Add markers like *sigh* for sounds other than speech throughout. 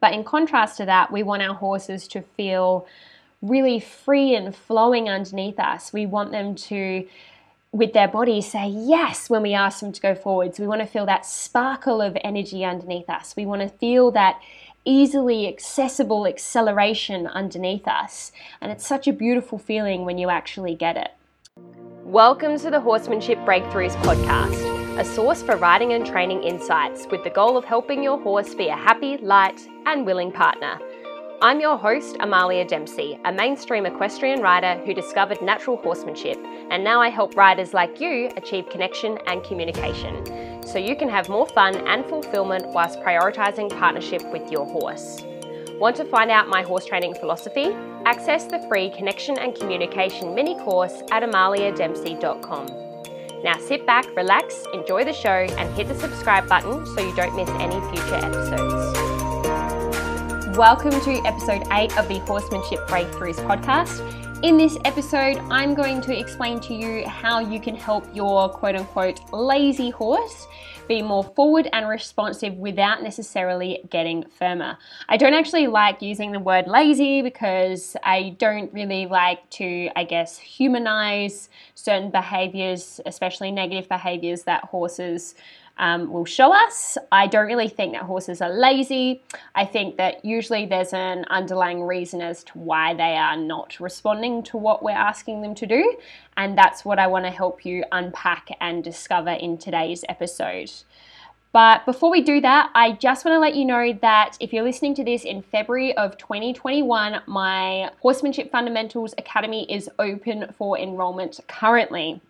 But in contrast to that, we want our horses to feel really free and flowing underneath us. We want them to, with their bodies, say yes when we ask them to go forwards. We want to feel that sparkle of energy underneath us. We want to feel that easily accessible acceleration underneath us. And it's such a beautiful feeling when you actually get it. Welcome to the Horsemanship Breakthroughs podcast, a source for riding and training insights with the goal of helping your horse be a happy, light, and willing partner. I'm your host, Amalia Dempsey, a mainstream equestrian rider who discovered natural horsemanship, and now I help riders like you achieve connection and communication so you can have more fun and fulfillment whilst prioritizing partnership with your horse. Want to find out my horse training philosophy? Access the free Connection and Communication mini course at amaliadempsey.com. Now sit back, relax, enjoy the show, and hit the subscribe button so you don't miss any future episodes. Welcome to episode 8 of the Horsemanship Breakthroughs podcast. In this episode, I'm going to explain to you how you can help your quote unquote lazy horse be more forward and responsive without necessarily getting firmer. I don't actually like using the word lazy because I don't really like to, I guess, humanize certain behaviors, especially negative behaviors that horses um, will show us. I don't really think that horses are lazy. I think that usually there's an underlying reason as to why they are not responding to what we're asking them to do. And that's what I want to help you unpack and discover in today's episode. But before we do that, I just want to let you know that if you're listening to this in February of 2021, my Horsemanship Fundamentals Academy is open for enrollment currently.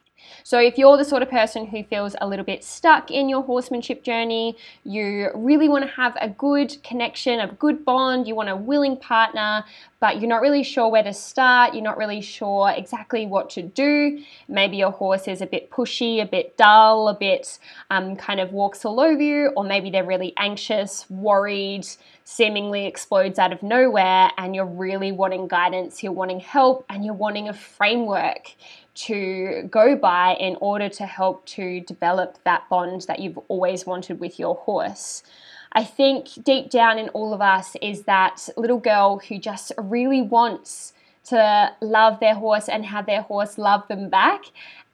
So, if you're the sort of person who feels a little bit stuck in your horsemanship journey, you really want to have a good connection, a good bond, you want a willing partner, but you're not really sure where to start, you're not really sure exactly what to do. Maybe your horse is a bit pushy, a bit dull, a bit um, kind of walks all over you, or maybe they're really anxious, worried, seemingly explodes out of nowhere, and you're really wanting guidance, you're wanting help, and you're wanting a framework to go by in order to help to develop that bond that you've always wanted with your horse. I think deep down in all of us is that little girl who just really wants to love their horse and have their horse love them back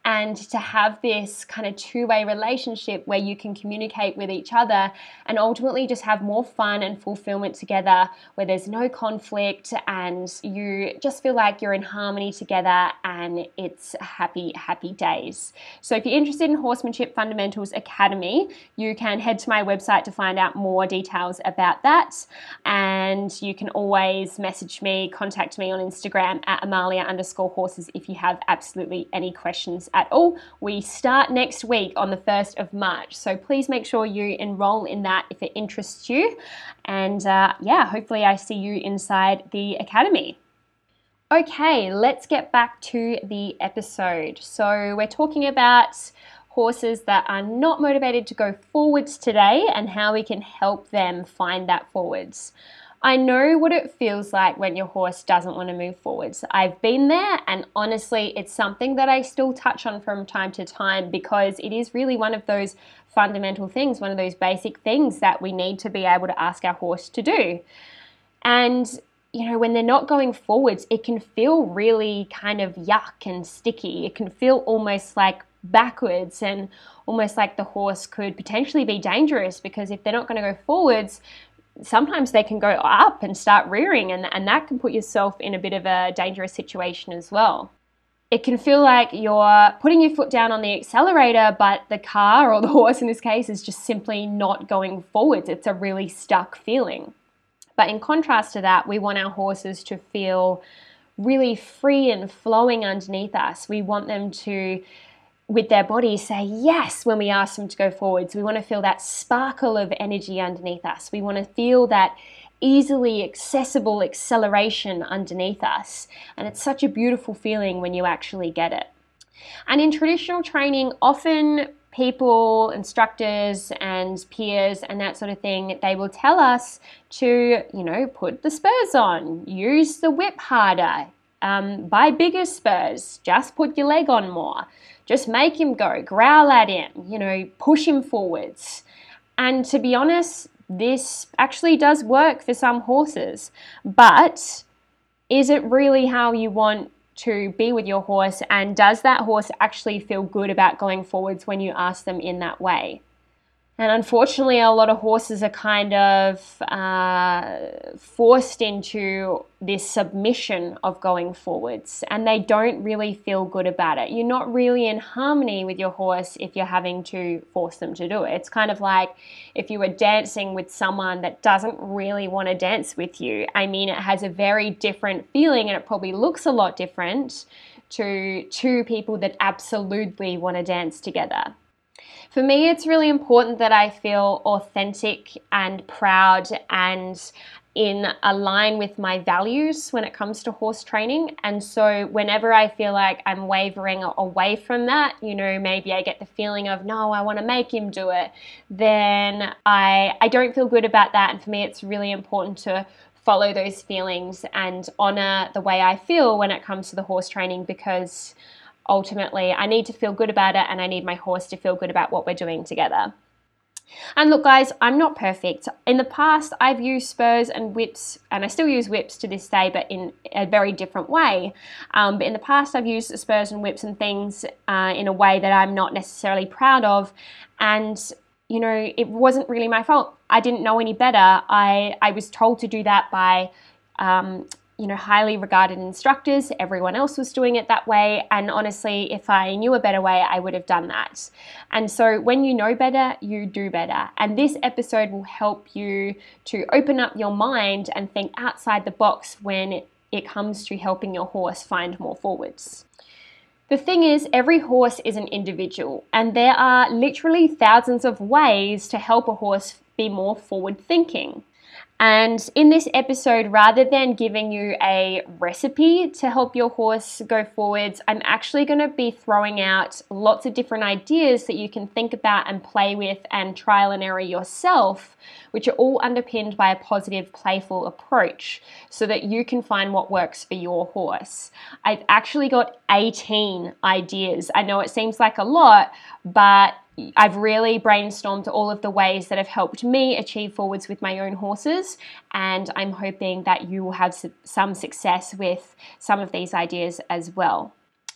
and to have this kind of two way relationship where you can communicate with each other and ultimately just have more fun and fulfillment together, where there's no conflict and you just feel like you're in harmony together and it's happy, happy days. So, if you're interested in Horsemanship Fundamentals Academy, you can head to my website to find out more details about that. And you can always message me, contact me on Instagram at Amalia underscore horses if you have absolutely any questions at all. We start next week on the 1st of March. So please make sure you enroll in that if it interests you. And uh, yeah, hopefully I see you inside the academy. Okay, let's get back to the episode. So we're talking about horses that are not motivated to go forwards today and how we can help them find that forwards. I know what it feels like when your horse doesn't want to move forwards. I've been there, and honestly, it's something that I still touch on from time to time because it is really one of those fundamental things, one of those basic things that we need to be able to ask our horse to do. And you know, when they're not going forwards, it can feel really kind of yuck and sticky. It can feel almost like backwards and almost like the horse could potentially be dangerous because if they're not going to go forwards, sometimes they can go up and start rearing, and, and that can put yourself in a bit of a dangerous situation as well. It can feel like you're putting your foot down on the accelerator, but the car or the *laughs* horse in this case is just simply not going forwards. It's a really stuck feeling. But in contrast to that, we want our horses to feel really free and flowing underneath us. We want them to with their bodies say yes when we ask them to go forwards. We want to feel that sparkle of energy underneath us. We want to feel that easily accessible acceleration underneath us. And it's such a beautiful feeling when you actually get it. And in traditional training, often people, instructors, and peers, and that sort of thing, they will tell us to, you know, put the spurs on, use the whip harder, um, buy bigger spurs, just put your leg on more. Just make him go, growl at him, you know, push him forwards. And to be honest, this actually does work for some horses, but is it really how you want to be with your horse? And does that horse actually feel good about going forwards when you ask them in that way? And unfortunately, a lot of horses are kind of uh, forced into this submission of going forwards, and they don't really feel good about it. You're not really in harmony with your horse if you're having to force them to do it. It's kind of like if you were dancing with someone that doesn't really want to dance with you. I mean, it has a very different feeling, and it probably looks a lot different to two people that absolutely want to dance together. For me, it's really important that I feel authentic and proud and in align with my values when it comes to horse training. And so whenever I feel like I'm wavering away from that, you know, maybe I get the feeling of no, I want to make him do it, then I I don't feel good about that. And for me it's really important to follow those feelings and honor the way I feel when it comes to the horse training because ultimately I need to feel good about it and I need my horse to feel good about what we're doing together. And look, guys, I'm not perfect. In the past, I've used spurs and whips, and I still use whips to this day, but in a very different way. Um, but in the past, I've used spurs and whips and things uh, in a way that I'm not necessarily proud of. And you know, it wasn't really my fault. I didn't know any better. I, I was told to do that by um, you know, highly regarded instructors. Everyone else was doing it that way. And honestly, if I knew a better way, I would have done that. And so when you know better, you do better. And this episode will help you to open up your mind and think outside the box when it, comes to helping your horse find more forwards. The thing is, every horse is an individual, and there are literally thousands of ways to help a horse be more forward thinking. And in this episode, rather than giving you a recipe to help your horse go forwards, I'm actually going to be throwing out lots of different ideas that you can think about and play with and trial and error yourself, which are all underpinned by a positive, playful approach so that you can find what works for your horse. I've actually got 18 ideas. I know it seems like a lot, but I've really brainstormed all of the ways that have helped me achieve forwards with my own horses, and I'm hoping that you will have some success with some of these ideas as well.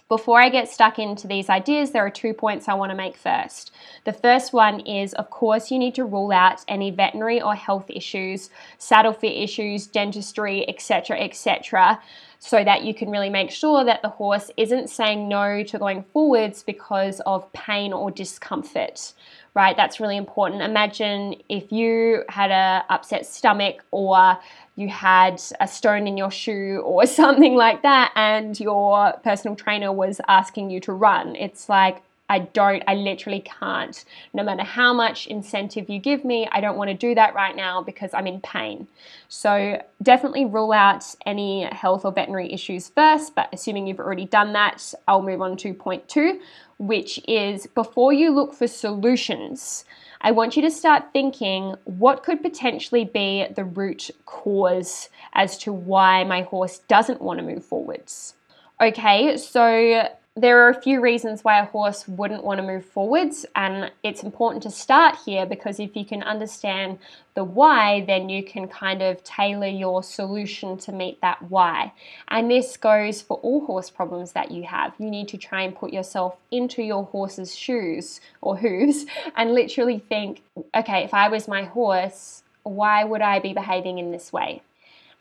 Before I get stuck into these ideas, there are two points I want to make first. The first one is, of course, you need to rule out any veterinary or health issues, saddle fit issues, dentistry, etc., etc., so that you can really make sure that the horse isn't saying no to going forwards because of pain or discomfort right? That's really important. Imagine if you had a upset stomach or you had a stone in your shoe or *laughs* something like that and your personal trainer was asking you to run. It's like I don't, I literally can't. No matter how much incentive you give me, I don't want to do that right now because I'm in pain. So, definitely rule out any health or veterinary issues first. But assuming you've already done that, I'll move on to point two, which is before you look for solutions, I want you to start thinking what could potentially be the root cause as to why my horse doesn't want to move forwards. Okay, so there are a few reasons why a horse wouldn't want to move forwards, and it's important to start here because if you can understand the why, then you can kind of tailor your solution to meet that why. And this goes for all horse problems that you have. You need to try and put yourself into your horse's shoes or hooves *laughs* and literally think, okay, if I was my horse, why would I be behaving in this way?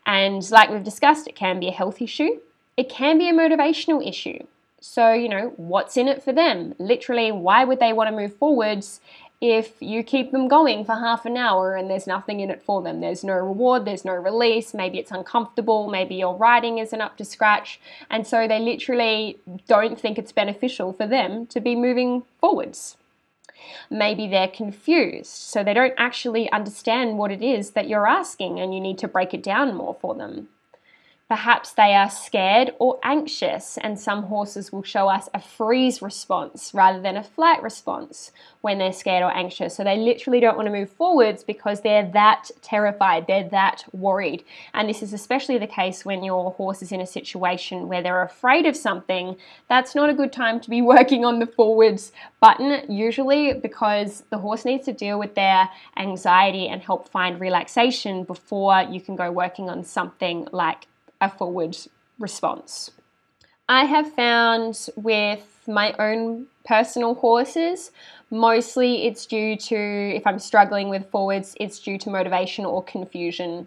And like we've discussed, it can be a health issue, it can be a motivational issue so, you know, what's in it for them? Literally, why would they want to move forwards if you keep them going for half an hour and there's nothing in it for them? There's no reward, there's no release, maybe it's uncomfortable, maybe your writing isn't up to scratch, and so they literally don't think it's beneficial for them to be moving forwards. Maybe they're confused, so they don't actually understand what it is that you're asking, and you need to break it down more for them. Perhaps they are scared or anxious, and some horses will show us a freeze response rather than a flight response when they're scared or anxious. So they literally don't want to move forwards because they're that terrified, they're that worried. And this is especially the case when your horse is in a situation where they're afraid of something. That's not a good time to be *laughs* working on the forwards button, usually because the horse needs to deal with their anxiety and help find relaxation before you can go working on something like a forward response. I have found with my own personal horses, mostly it's due to, if I'm struggling with forwards, it's due to motivation or confusion.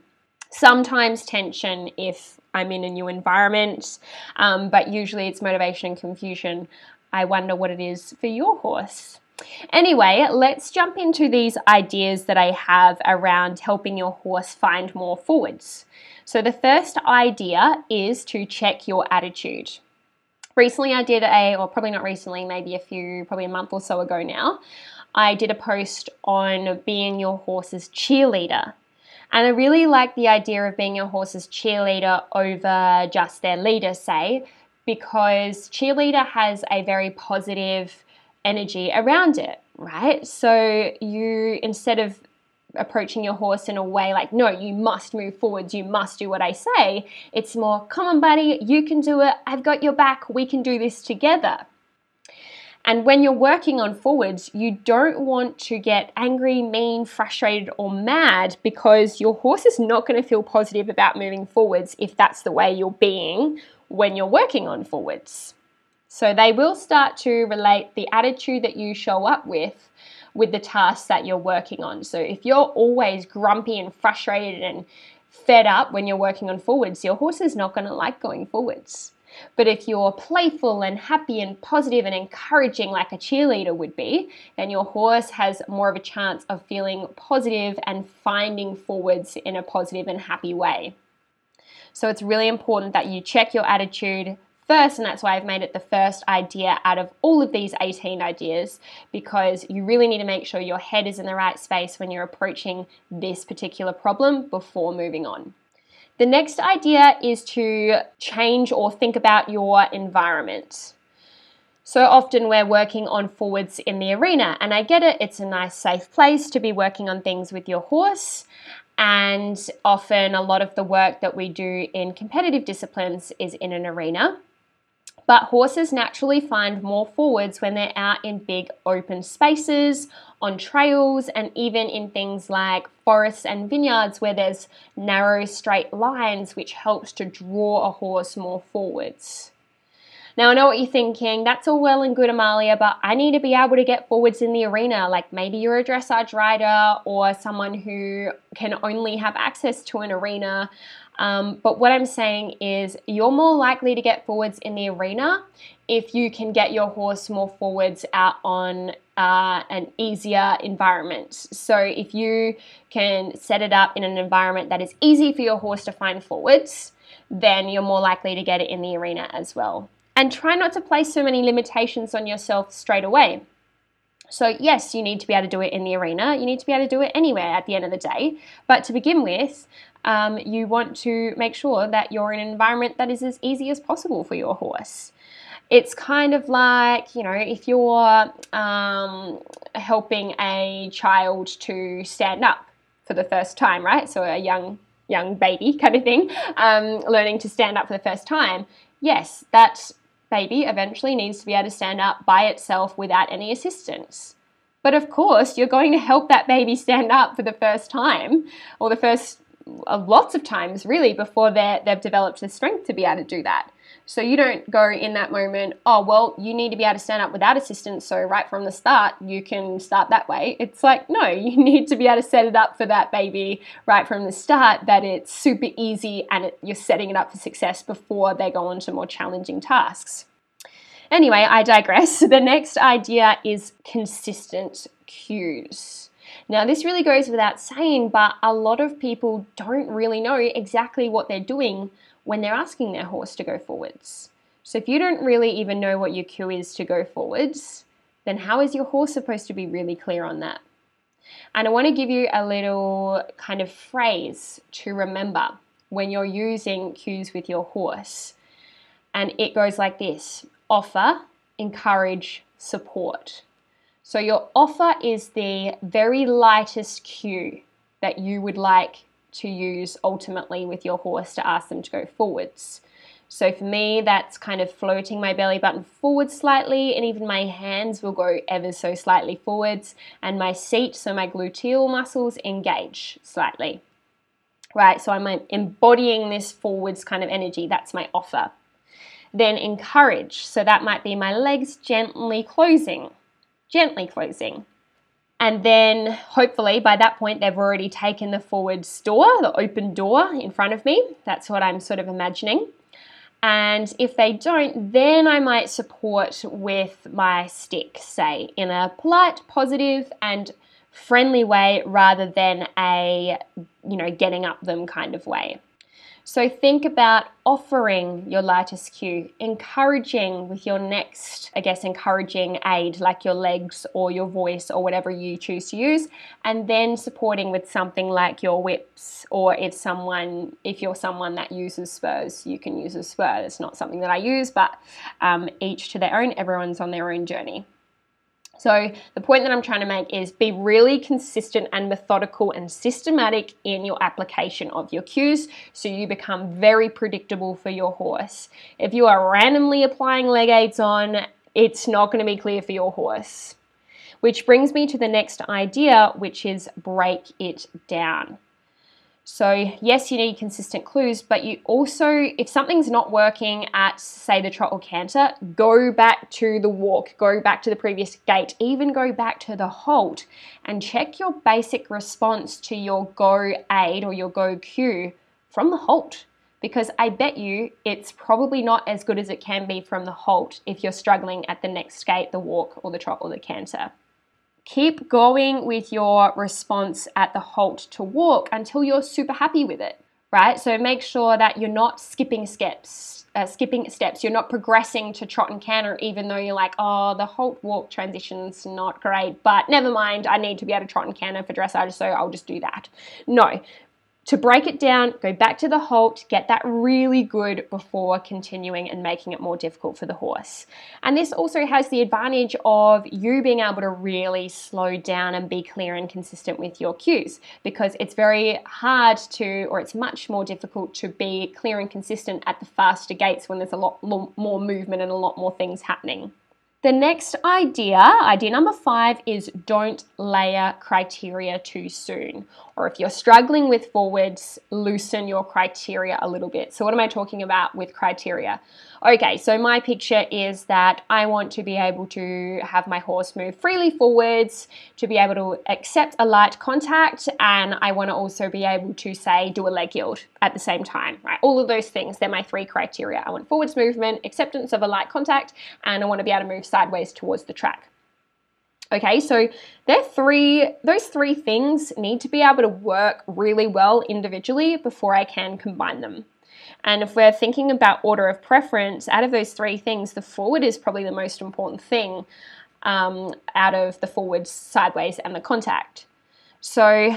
Sometimes tension if I'm in a new environment, um, but usually it's motivation and confusion. I wonder what it is for your horse. Anyway, let's jump into these ideas that I have around helping your horse find more forwards. So, the first idea is to check your attitude. Recently, I did a, or probably not recently, maybe a few, probably a month or so ago now, I did a post on being your horse's cheerleader. And I really like the idea of being your horse's cheerleader over just their leader, say, because cheerleader has a very positive energy around it, right? So you, instead of approaching your horse in a way like, no, you must move forwards, you must do what I say. It's more, come on, buddy, you can do it, I've got your back, we can do this together. And when you're working on forwards, you don't want to get angry, mean, frustrated, or mad because your horse is not going to feel positive about moving forwards if that's the way you're being when you're working on forwards. So they will start to relate the attitude that you show up with with the tasks that you're working on. So if you're always grumpy and frustrated and fed up when you're working on forwards, your horse is not going to like going forwards. But if you're playful and happy and positive and encouraging, like a cheerleader would be, then your horse has more of a chance of feeling positive and finding forwards in a positive and happy way. So it's really important that you check your attitude, first, and that's why I've made it the first idea out of all of these 18 ideas because you really need to make sure your head is in the right space when you're approaching this particular problem before moving on. The next idea is to change or think about your environment. So often we're working on forwards in the arena, and I get it, it's a nice, safe place to be working on things with your horse. And often, a lot of the work that we do in competitive disciplines is in an arena. But horses naturally find more forwards when they're out in big open spaces, on trails, and even in things like forests and vineyards where there's narrow straight lines, which helps to draw a horse more forwards. Now, I know what you're thinking. That's all well and good, Amalia, but I need to be able to get forwards in the arena. Like maybe you're a dressage rider or someone who can only have access to an arena. Um, but what I'm saying is, you're more likely to get forwards in the arena if you can get your horse more forwards out on uh, an easier environment. So, if you can set it up in an environment that is easy for your horse to find forwards, then you're more likely to get it in the arena as well. And try not to place so many limitations on yourself straight away. So, yes, you need to be able to do it in the arena. You need to be able to do it anywhere at the end of the day. But to begin with, um, you want to make sure that you're in an environment that is as easy as possible for your horse. It's kind of like, you know, if you're um, helping a child to stand up for the first time, right? So, a young young baby *laughs* kind of thing, um, learning to stand up for the first time. Yes, that baby eventually needs to be able to stand up by itself without any assistance. But of course, you're going to help that baby stand up for the first time or the first uh, lots of times really before they've developed the strength to be able to do that. So you don't go in that moment, oh, well, you need to be able to stand up without assistance. So right from the start, you can start that way. It's like, no, *laughs* you need to be able to set it up for that baby right from the start that it's super easy and it, you're setting it up for success before they go on to more challenging tasks. Anyway, I digress. *laughs* The next idea is consistent cues. Now, this really goes without saying, but a lot of people don't really know exactly what they're doing when they're asking their horse to go forwards. So, if you don't really even know what your cue is to go forwards, then how is your horse supposed to be really clear on that? And I want to give you a little kind of phrase to remember when you're using cues with your horse. And it goes like this offer, encourage, support. So your offer is the very lightest cue that you would like to use ultimately with your horse to ask them to go forwards. So for me, that's kind of floating my belly button forward slightly, and even my hands will go ever so slightly forwards, and my seat, so my gluteal muscles, engage slightly. Right, so I'm embodying this forwards kind of energy. That's my offer. Then encourage, so that might be my legs gently closing, gently closing. And then hopefully by that point they've already taken the forward store, the open door in front of me. That's what I'm sort of imagining. And if they don't, then I might support with my stick, say, in a polite, positive, and friendly way rather than a, you know, getting up them kind of way. So think about offering your lightest cue, encouraging with your next, I guess, encouraging aid like your legs or your voice or whatever you choose to use, and then supporting with something like your whips or if someone, if you're someone that uses spurs, you can use a spur. It's not something that I use, but um, each to their own. Everyone's on their own journey. So, the point that I'm trying to make is be really consistent and methodical and systematic in your application of your cues so you become very predictable for your horse. If you are randomly applying leg aids on, it's not going to be clear for your horse. Which brings me to the next idea, which is break it down. So, yes, you need consistent clues, but you also, if something's not working at, say, the trot or canter, go back to the walk, go back to the previous gait, even go back to the halt and check your basic response to your go aid or your go cue from the halt. Because I bet you it's probably not as good as it can be from the halt if you're struggling at the next gait, the walk, or the trot or the canter. Keep going with your response at the halt to walk until you're super happy with it, right? So make sure that you're not skipping steps, uh, skipping steps. You're not progressing to trot and canter, even though you're like, oh, the halt walk transition's not great, but never mind. I need to be able to trot and canter for dressage, so I'll just do that. No, to break it down, go back to the halt, get that really good before continuing and making it more difficult for the horse. And this also has the advantage of you being able to really slow down and be clear and consistent with your cues because it's very hard to, or it's much more difficult to be clear and consistent at the faster gaits when there's a lot more movement and a lot more things happening. The next idea, idea number five, is don't layer criteria too soon. Or if you're struggling with forwards, loosen your criteria a little bit. So, what am I talking about with criteria? Okay, so my picture is that I want to be able to have my horse move freely forwards, to be able to accept a light contact, and I want to also be able to say do a leg yield at the same time, right? All of those things, they're my three criteria. I want forwards movement, acceptance of a light contact, and I want to be able to move sideways towards the track. Okay, so they're three, those three things need to be able to work really well individually before I can combine them. And if we're thinking about order of preference, out of those three things, the forward is probably the most important thing um, out of the forward, sideways, and the contact. So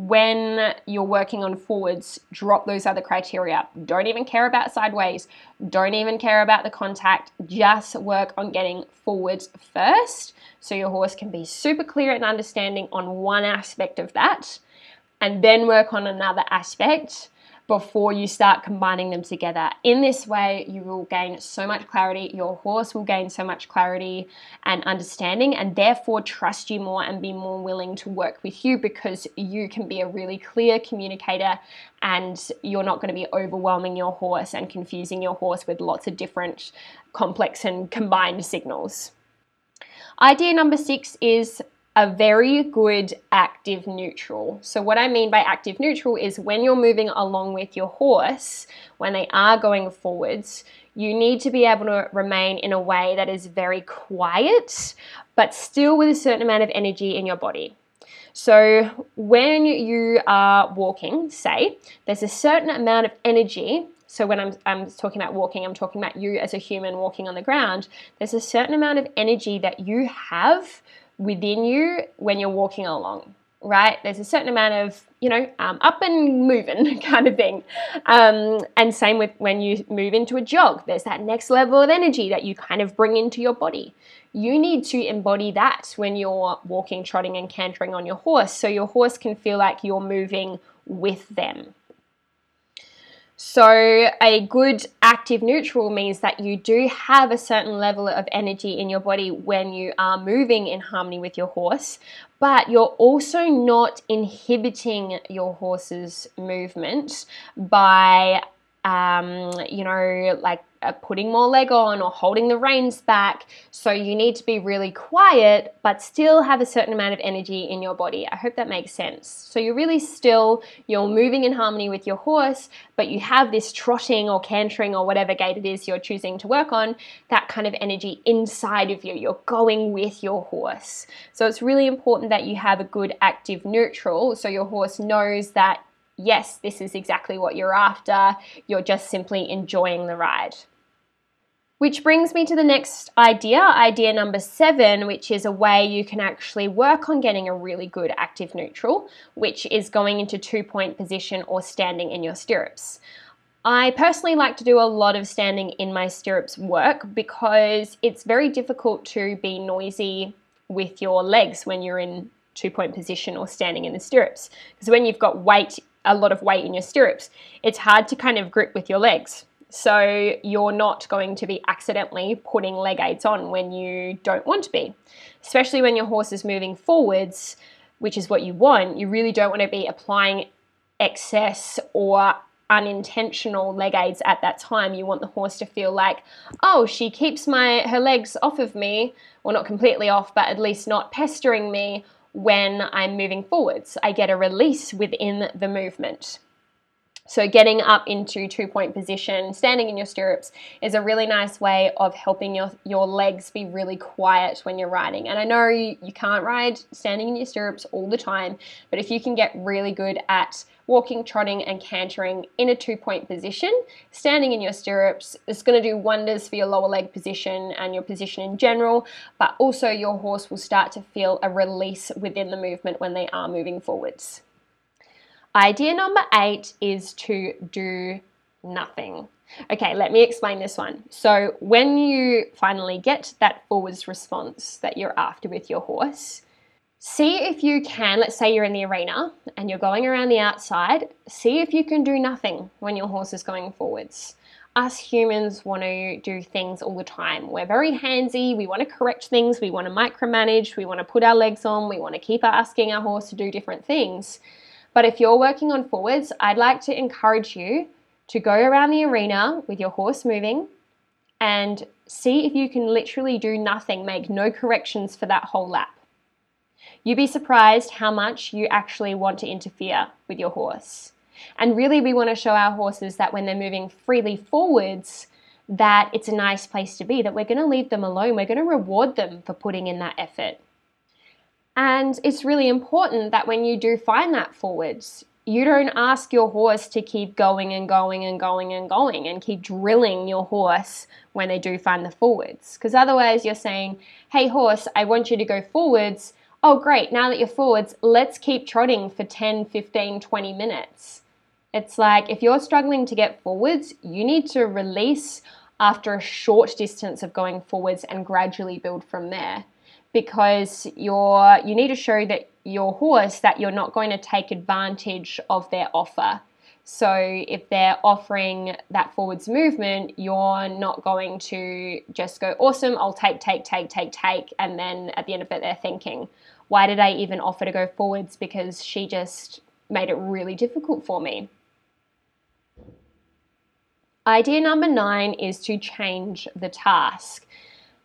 when you're working on forwards, drop those other criteria. Don't even care about sideways. Don't even care about the contact. Just work on getting forwards first so your horse can be super clear and understanding on one aspect of that and then work on another aspect before you start combining them together. In this way, you will gain so much clarity, your horse will gain so much clarity and understanding, and therefore trust you more and be more willing to work with you because you can be a really clear communicator and you're not going to be overwhelming your horse and confusing your horse with lots of different complex and combined signals. Idea number six is a very good active neutral. So, what I mean by active neutral is when you're moving along with your horse, when they are going forwards, you need to be able to remain in a way that is very quiet, but still with a certain amount of energy in your body. So, when you are walking, say, there's a certain amount of energy. So, when I'm, I'm talking about walking, I'm talking about you as a human walking on the ground. There's a certain amount of energy that you have within you when you're walking along. right? There's a certain amount of, you know, um, up and moving *laughs* kind of thing. Um, and same with when you move into a jog, there's that next level of energy that you kind of bring into your body. You need to embody that when you're walking, trotting, and cantering on your horse so your horse can feel like you're moving with them. So, a good active neutral means that you do have a certain level of energy in your body when you are moving in harmony with your horse, but you're also not inhibiting your horse's movement by, um, you know, like putting more leg on or holding the reins back. So you need to be really quiet, but still have a certain amount of energy in your body. I hope that makes sense. So you're really still, you're moving in harmony with your horse, but you have this trotting or cantering or whatever gait it is you're choosing to work on, that kind of energy inside of you. You're going with your horse. So it's really important that you have a good active neutral so your horse knows that yes, this is exactly what you're after. You're just simply enjoying the ride. Which brings me to the next idea, idea number seven, which is a way you can actually work on getting a really good active neutral, which is going into two point position or standing in your stirrups. I personally like to do a lot of standing in my stirrups work because it's very difficult to be noisy with your legs when you're in two point position or standing in the stirrups. Because when you've got weight, a lot of weight in your stirrups, it's hard to kind of grip with your legs. So you're not going to be accidentally putting leg aids on when you don't want to be. Especially when your horse is moving forwards, which is what you want, you really don't want to be applying excess or unintentional leg aids at that time. You want the horse to feel like, oh, she keeps my her legs off of me, well not completely off, but at least not pestering me when I'm moving forwards. I get a release within the movement. So, getting up into two point position, standing in your stirrups, is a really nice way of helping your, your legs be really quiet when you're riding. And I know you, you can't ride standing in your stirrups all the time, but if you can get really good at walking, trotting, and cantering in a two point position, standing in your stirrups, it's going to do wonders for your lower leg position and your position in general, but also your horse will start to feel a release within the movement when they are moving forwards. Idea number eight is to do nothing. Okay, let me explain this one. So, when you finally get that forwards response that you're after with your horse, see if you can. Let's say you're in the arena and you're going around the outside, see if you can do nothing when your horse is going forwards. Us humans want to do things all the time. We're very handsy, we want to correct things, we want to micromanage, we want to put our legs on, we want to keep asking our horse to do different things. But if you're working on forwards, I'd like to encourage you to go around the arena with your horse moving and see if you can literally do nothing, make no corrections for that whole lap. You'd be surprised how much you actually want to interfere with your horse. And really, we want to show our horses that when they're moving freely forwards, that it's a nice place to be, that we're going to leave them alone. We're going to reward them for putting in that effort. And it's really important that when you do find that forwards, you don't ask your horse to keep going and going and going and going and keep drilling your horse when they do find the forwards. Because otherwise, you're saying, hey, horse, I want you to go forwards. Oh, great, now that you're forwards, let's keep trotting for 10, 15, 20 minutes. It's like if you're struggling to get forwards, you need to release after a short distance of going forwards and gradually build from there because you're you need to show that your horse that you're not going to take advantage of their offer. So if they're offering that forwards movement, you're not going to just go, awesome, I'll take, take, take, take, take. And then at the end of it, they're thinking, why did I even offer to go forwards? Because she just made it really difficult for me. Idea number nine is to change the task.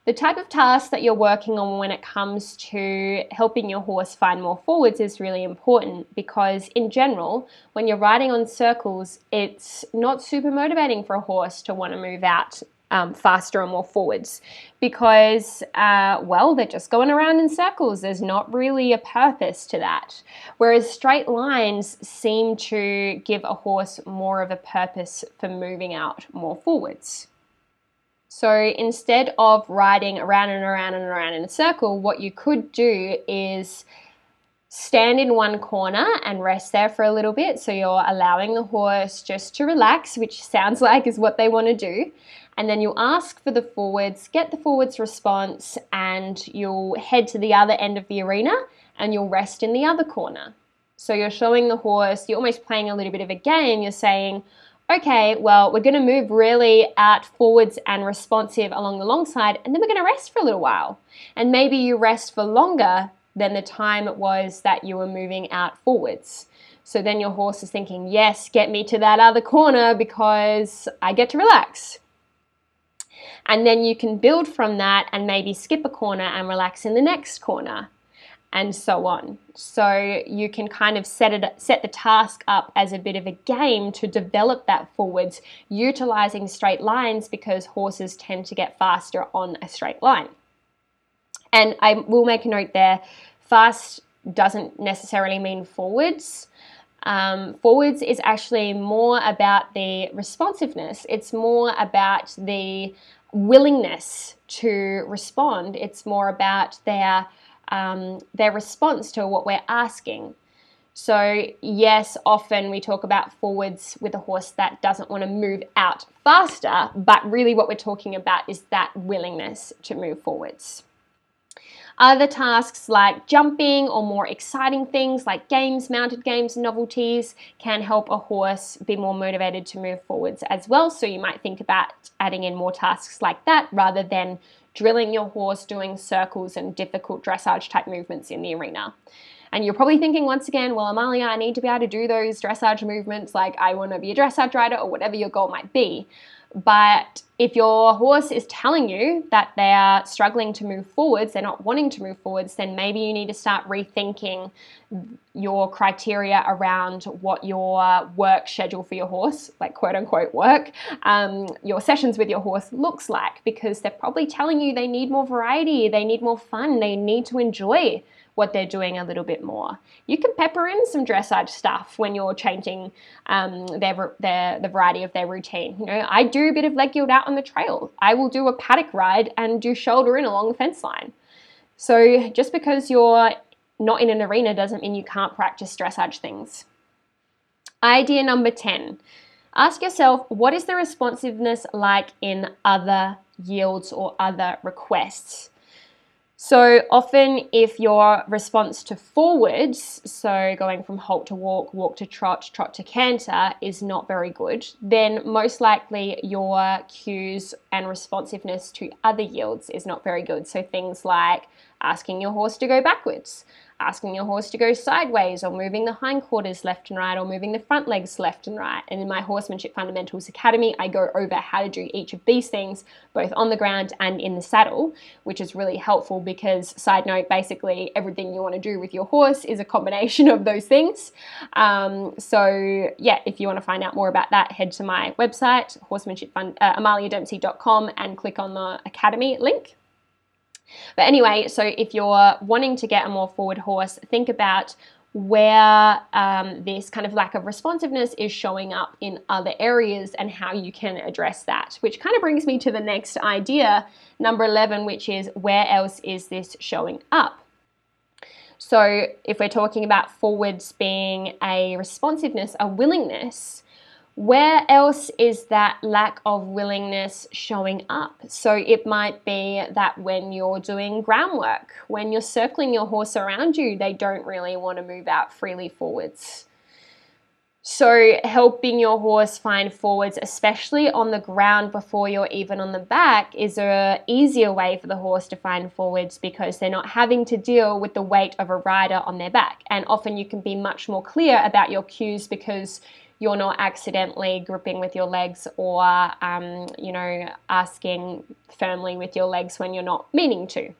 The type of task that you're working on when it comes to helping your horse find more forwards is really important because, in general, when you're riding on circles, it's not super motivating for a horse to want to move out um, faster and more forwards because, uh, well, they're just going around in circles. There's not really a purpose to that. Whereas straight lines seem to give a horse more of a purpose for moving out more forwards. So instead of riding around and around and around in a circle, what you could do is stand in one corner and rest there for a little bit. So you're allowing the horse just to relax, which sounds *laughs* like is what they want to do. And then you'll ask for the forwards, get the forwards response, and you'll head to the other end of the arena and you'll rest in the other corner. So you're showing the horse, you're almost playing a little bit of a game. You're saying, okay, well, we're going to move really out forwards and responsive along the long side, and then we're going to rest for a little while. And maybe you rest for longer than the time it was that you were moving out forwards. So then your horse is thinking, yes, get me to that other corner because I get to relax. And then you can build from that and maybe skip a corner and relax in the next corner and so on. So you can kind of set it set the task up as a bit of a game to develop that forwards utilizing straight lines because horses tend to get faster on a straight line. And I will make a note there, fast doesn't necessarily mean forwards. Um, forwards is actually more about the responsiveness. It's more about the willingness to respond. It's more about their um, their response to what we're asking. So, yes, often we talk about forwards with a horse that doesn't want to move out faster, but really what we're talking about is that willingness to move forwards. Other tasks like jumping or more exciting things like games, mounted games, novelties can help a horse be more motivated to move forwards as well. So you might think about adding in more tasks like that rather than drilling your horse doing circles and difficult dressage type movements in the arena. And you're probably thinking once again, well, Amalia, I need to be able to do those dressage movements like I want to be a dressage rider or whatever your goal might be. But if your horse is telling you that they are struggling to move forwards, they're not wanting to move forwards, then maybe you need to start rethinking your criteria around what your work schedule for your horse, like quote unquote work, um, your sessions with your horse looks like. Because they're probably telling you they need more variety, they need more fun, they need to enjoy what they're doing a little bit more. You can pepper in some dressage stuff when you're changing um, their, their the variety of their routine. You know, I do a bit of leg yield out on the trail. I will do a paddock ride and do shoulder in along the fence line. So just because you're not in an arena doesn't mean you can't practice dressage things. Idea number 10. Ask yourself, what is the responsiveness like in other yields or other requests? So often, if your response to forwards, so going from halt to walk, walk to trot, trot to canter, is not very good, then most likely your cues and responsiveness to other yields is not very good. So things like asking your horse to go backwards, asking your horse to go sideways or moving the hindquarters left and right or moving the front legs left and right. And in my Horsemanship Fundamentals Academy, I go over how to do each of these things both on the ground and in the saddle, which is really helpful because, side note, basically everything you want to do with your horse is a combination of those things. Um, so, yeah, if you want to find out more about that, head to my website, horsemanship fund, uh, amaliadempsey.com, and click on the Academy link. But anyway, so if you're wanting to get a more forward horse, think about where um, this kind of lack of responsiveness is showing up in other areas and how you can address that. Which kind of brings me to the next idea, number 11, which is where else is this showing up? So, if we're talking about forwards being a responsiveness, a willingness, where else is that lack of willingness showing up? So it might be that when you're doing groundwork, when you're circling your horse around you, they don't really want to move out freely forwards. So, helping your horse find forwards, especially on the ground before you're even on the back, is a easier way for the horse to find forwards because they're not having to deal with the weight of a rider on their back. And often you can be much more clear about your cues because you're not accidentally gripping with your legs or, um, you know, asking firmly with your legs when you're not meaning to.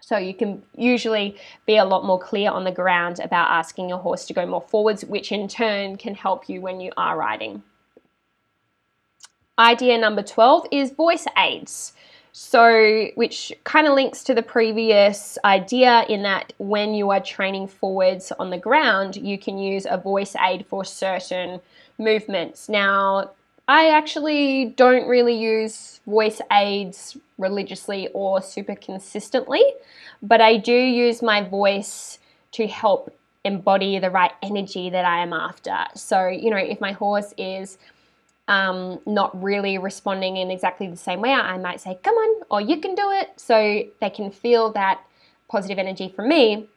So you can usually be a lot more clear on the ground about asking your horse to go more forwards, which in turn can help you when you are riding. Idea number 12 is voice aids. So, which kind of links to the previous idea in that when you are training forwards on the ground, you can use a voice aid for certain movements. Now, I actually don't really use voice aids religiously or super consistently, but I do use my voice to help embody the right energy that I am after. So, you know, if my horse is um, not really responding in exactly the same way, I might say, come on, or you can do it. So they can feel that positive energy from me.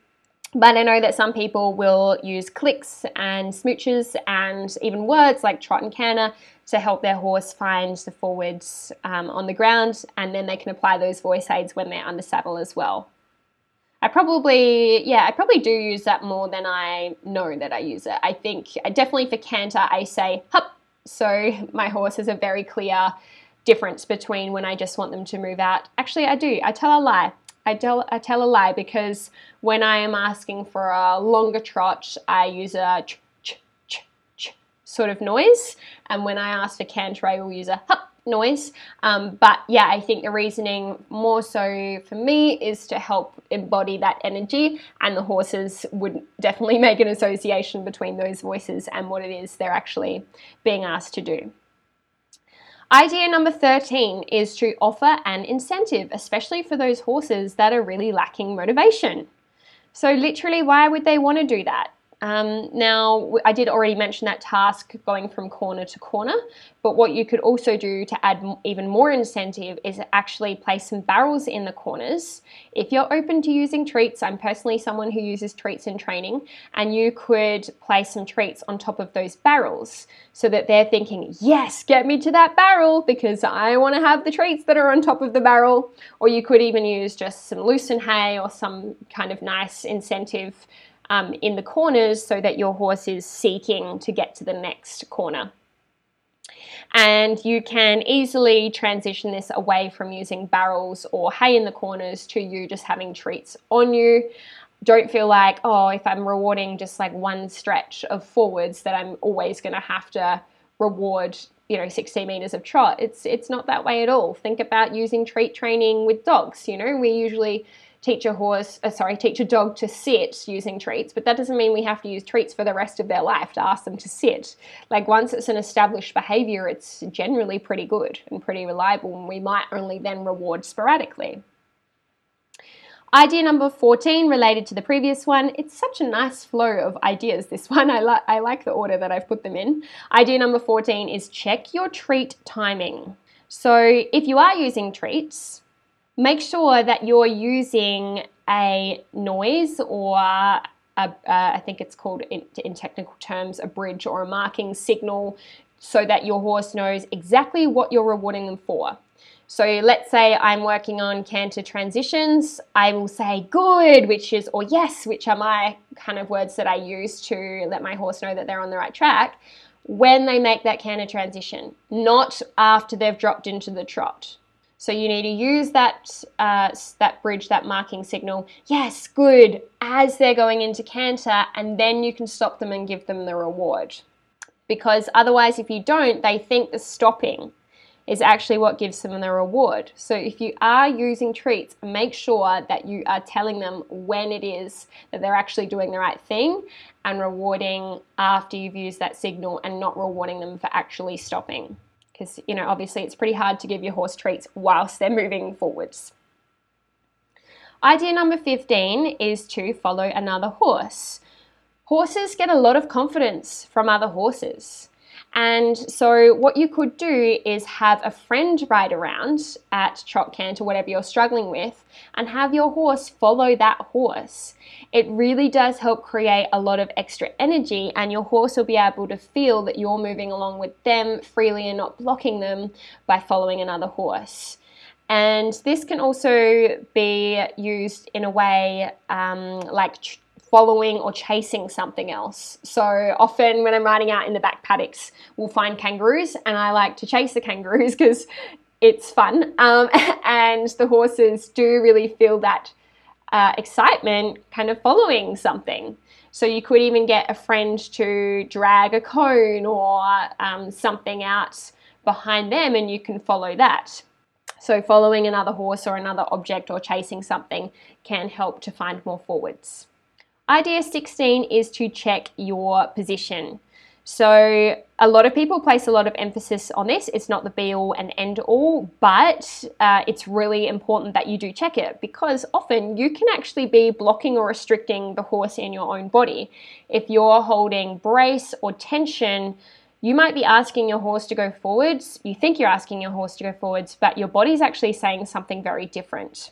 But I know that some people will use clicks and smooches and even words like trot and canter to help their horse find the forwards um, on the ground, and then they can apply those voice aids when they're under saddle as well. I probably, yeah, I probably do use that more than I know that I use it. I think definitely for canter, I say hup, so my horse has a very clear difference between when I just want them to move out. Actually, I do. I tell a lie. I tell, I tell a lie because when I am asking for a longer trot, I use a ch, ch, ch, ch sort of noise. And when I ask for canter, I will use a hup noise. Um, but yeah, I think the reasoning more so for me is to help embody that energy, and the horses would definitely *laughs* make an association between those voices and what it is they're actually being asked to do. Idea number 13 is to offer an incentive, especially for those horses that are really lacking motivation. So, literally, why would they want to do that? Um, now, I did already mention that task going from corner to corner, but what you could also do to add even more incentive is actually place some barrels in the corners. If you're open to using treats, I'm personally someone who uses treats in training, and you could place some treats on top of those barrels so that they're thinking, yes, get me to that barrel because I want to have the treats that are on top of the barrel. Or you could even use just some lucerne hay or some kind of nice incentive um, in the corners so that your horse is seeking to get to the next corner. And you can easily transition this away from using barrels or hay in the corners to you just having treats on you. Don't feel like, oh, if I'm rewarding just like one stretch of forwards, that I'm always going to have to reward you know 60 meters of trot it's it's not that way at all think about using treat training with dogs you know we usually teach a horse, uh, sorry, teach a dog to sit using treats, but that doesn't mean we have to use treats for the rest of their life to ask them to sit. Like once it's an established behavior, it's generally pretty good and pretty reliable, and we might only then reward sporadically. Idea number 14 related to the previous one. It's such a nice flow of ideas, this *laughs* one. I, li- I like the order that I've put them in. Idea number 14 is check your treat timing. So if you are using treats, make sure that you're using a noise or a, uh, I think it's called in, in technical terms a bridge or a marking signal so that your horse knows exactly what you're rewarding them for. So let's say I'm working on canter transitions, I will say good, which is, or yes, which are my kind of words that I use to let my horse know that they're on the right track when they make that canter transition, not after they've dropped into the trot. So you need to use that uh, that bridge, that marking signal. Yes, good. As they're going into canter, and then you can stop them and give them the reward. Because otherwise, if you don't, they think the stopping is actually what gives them the reward. So if you are using treats, make sure that you are telling them when it is that they're actually doing the right thing and rewarding after you've used that signal and not rewarding them for actually stopping because you know obviously it's pretty hard to give your horse treats whilst they're moving forwards. Idea number 15 is to follow another horse. Horses get a lot of confidence from other horses. And so, what you could do is have a friend ride around at trot canter, whatever you're struggling with, and have your horse follow that horse. It really does help create a lot of extra energy, and your horse will be able to feel that you're moving along with them freely and not blocking them by following another horse. And this can also be used in a way um, like following or chasing something else. So often when I'm riding out in the back paddocks, we'll find kangaroos, and I like to chase the kangaroos *laughs* because it's fun. Um, *laughs* and the horses do really feel that uh, excitement kind of following something. So you could even get a friend to drag a cone or um, something out behind them, and you can follow that. So, following another horse or another object or chasing something can help to find more forwards. Idea 16 is to check your position. So, a lot of people place a lot of emphasis on this. It's not the be all and end all, but uh, it's really important that you do check it because often you can actually be blocking or restricting the horse in your own body. If you're holding brace or tension, you might be asking your horse to go forwards. You think you're asking your horse to go forwards, but your body's actually saying something very different.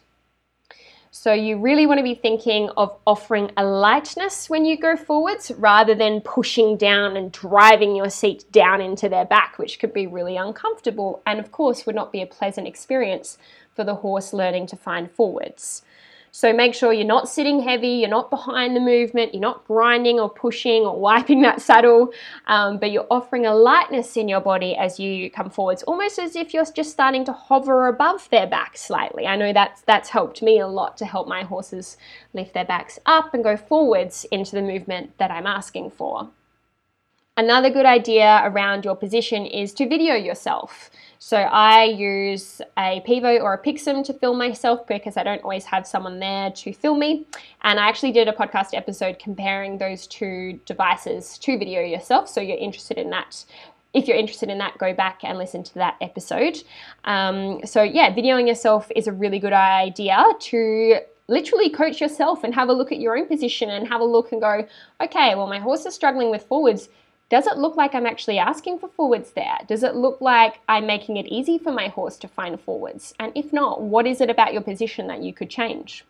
So you really want to be thinking of offering a lightness when you go forwards rather than pushing down and driving your seat down into their back, which could be really uncomfortable and of course would not be a pleasant experience for the horse learning to find forwards. So make sure you're not sitting heavy, you're not behind the movement, you're not grinding or pushing or wiping that saddle, um, but you're offering a lightness in your body as you come forwards, almost as if you're just starting to hover above their back slightly. I know that's that's helped me a lot to help my horses lift their backs up and go forwards into the movement that I'm asking for. Another good idea around your position is to video yourself. So I use a Pivo or a Pixio to film myself because I don't always have someone there to film me. And I actually did a podcast episode comparing those two devices to video yourself. So you're interested in that. If you're interested in that, go back and listen to that episode. Um, so yeah, videoing yourself is a really good idea to literally coach yourself and have a look at your own position and have a look and go, okay, well, my horse is struggling with forwards does it look like I'm actually asking for forwards there? Does it look like I'm making it easy for my horse to find forwards? And if not, what is it about your position that you could change?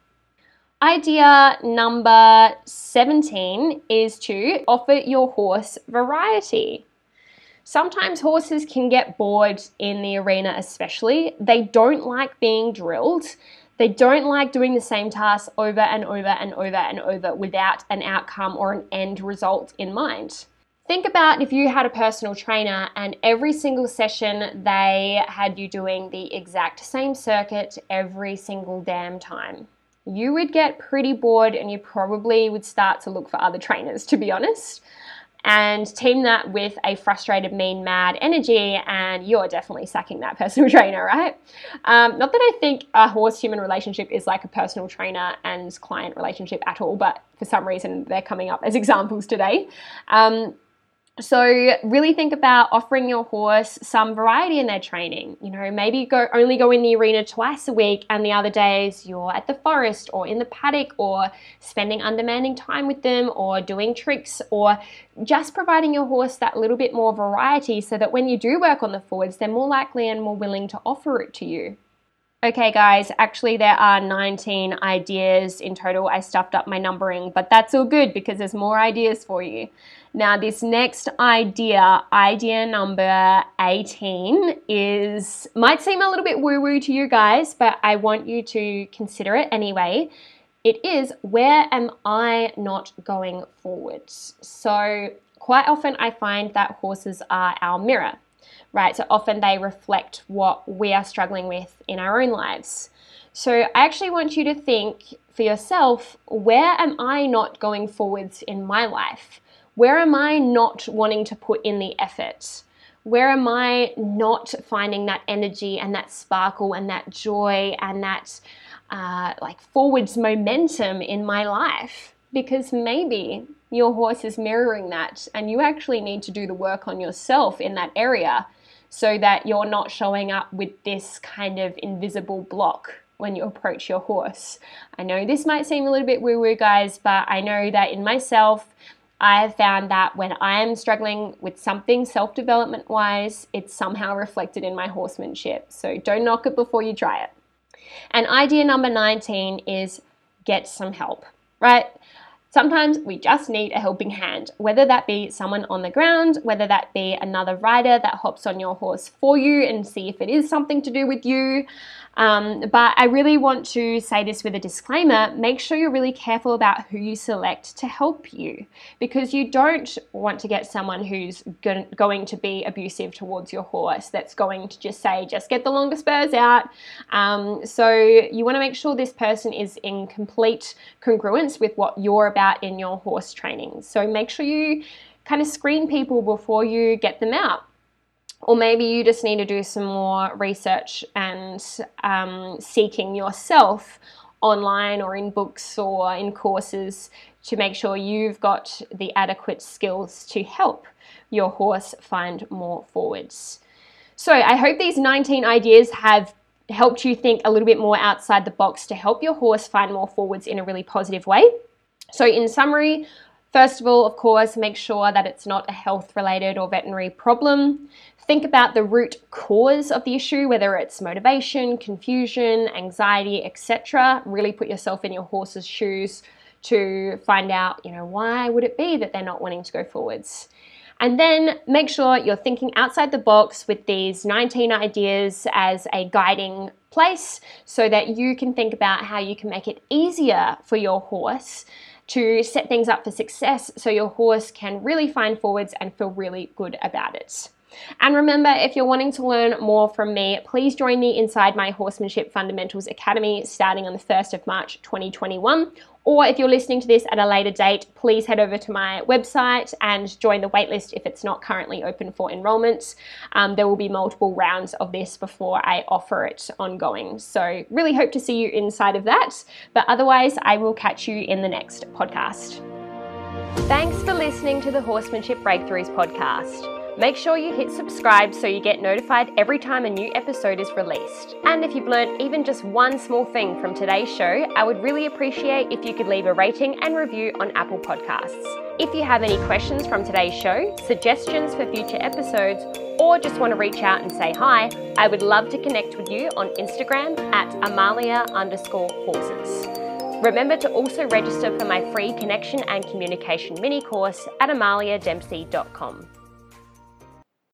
Idea number 17 is to offer your horse variety. Sometimes horses can get bored in the arena, especially. They don't like being drilled. They don't like doing the same task over and over and over and over without an outcome or an end result in mind. Think about if you had a personal trainer and every single session they had you doing the exact same circuit every single damn time. You would get pretty bored and you probably would start to look for other trainers, to be honest. And team that with a frustrated, mean, mad energy, and you're definitely sacking that personal *laughs* trainer, right? Um, not that I think a horse human relationship is like a personal trainer and client relationship at all, but for some reason they're coming up as *laughs* examples today. Um, so really think about offering your horse some variety in their training. You know, maybe go only go in the arena twice a week and the other days you're at the forest or in the paddock or spending undemanding time with them or doing tricks or just providing your horse that little bit more variety so that when you do work on the forwards, they're more likely and more willing to offer it to you. Okay, guys, actually, there are 19 ideas in total. I stuffed up my numbering, but that's all good because there's more ideas for you. Now, this next idea, idea number 18, is might seem a little bit woo woo to you guys, but I want you to consider it anyway. It is where am I not going forwards? So, quite often I find that horses are our mirror right? So often they reflect what we are struggling with in our own lives. So I actually want you to think for yourself where am I not going forwards in my life? Where am I not wanting to put in the effort? Where am I not finding that energy and that sparkle and that joy and that uh, like forwards momentum in my life? Because maybe your horse is mirroring that and you actually need to do the work on yourself in that area so that you're not showing up with this kind of invisible block when you approach your horse. I know this might seem a little bit woo woo, guys, but I know that in myself, I have found that when I am struggling with something self development wise, it's somehow reflected in my horsemanship. So don't knock it before you try it. And idea number 19 is get some help, right? Sometimes we just need a helping hand, whether that be someone on the ground, whether that be another rider that hops on your horse for you and see if it is something to do with you. Um, but I really want to say this with a disclaimer make sure you're really careful about who you select to help you because you don't want to get someone who's going to be abusive towards your horse, that's going to just say, just get the longer spurs out. Um, so you want to make sure this person is in complete congruence with what you're about in your horse training. So make sure you kind of screen people before you get them out or maybe you just need to do some more research and um, seeking yourself online or in books or in courses to make sure you've got the adequate skills to help your horse find more forwards. So I hope these 19 ideas have helped you think a little bit more outside the box to help your horse find more forwards in a really positive way. So, in summary, first of all, of course, make sure that it's not a health related or veterinary problem. Think about the root cause of the issue, whether it's motivation, confusion, anxiety, etc. Really put yourself in your horse's shoes to find out, you know, why would it be that they're not wanting to go forwards? And then make sure you're thinking outside the box with these 19 ideas as a guiding place so that you can think about how you can make it easier for your horse to set things up for success so your horse can really find forwards and feel really good about it. And remember, if you're wanting to learn more from me, please join me inside my Horsemanship Fundamentals Academy starting on the 1st of March 2021. Or if you're listening to this at a later date, please head over to my website and join the waitlist if it's not currently open for enrollment. Um, there will be multiple rounds of this before I offer it ongoing. So, really hope to see you inside of that. But otherwise, I will catch you in the next podcast. Thanks for listening to the Horsemanship Breakthroughs podcast. Make sure you hit subscribe so you get notified every time a new episode is released. And if you've learned even just one small thing from today's show, I would really appreciate if you could leave a rating and review on Apple Podcasts. If you have any questions from today's show, suggestions for future episodes, or just want to reach out and say hi, I would love to connect with you on Instagram at Amalia underscore horses. Remember to also register for my free connection and communication mini course at amaliadempsey.com.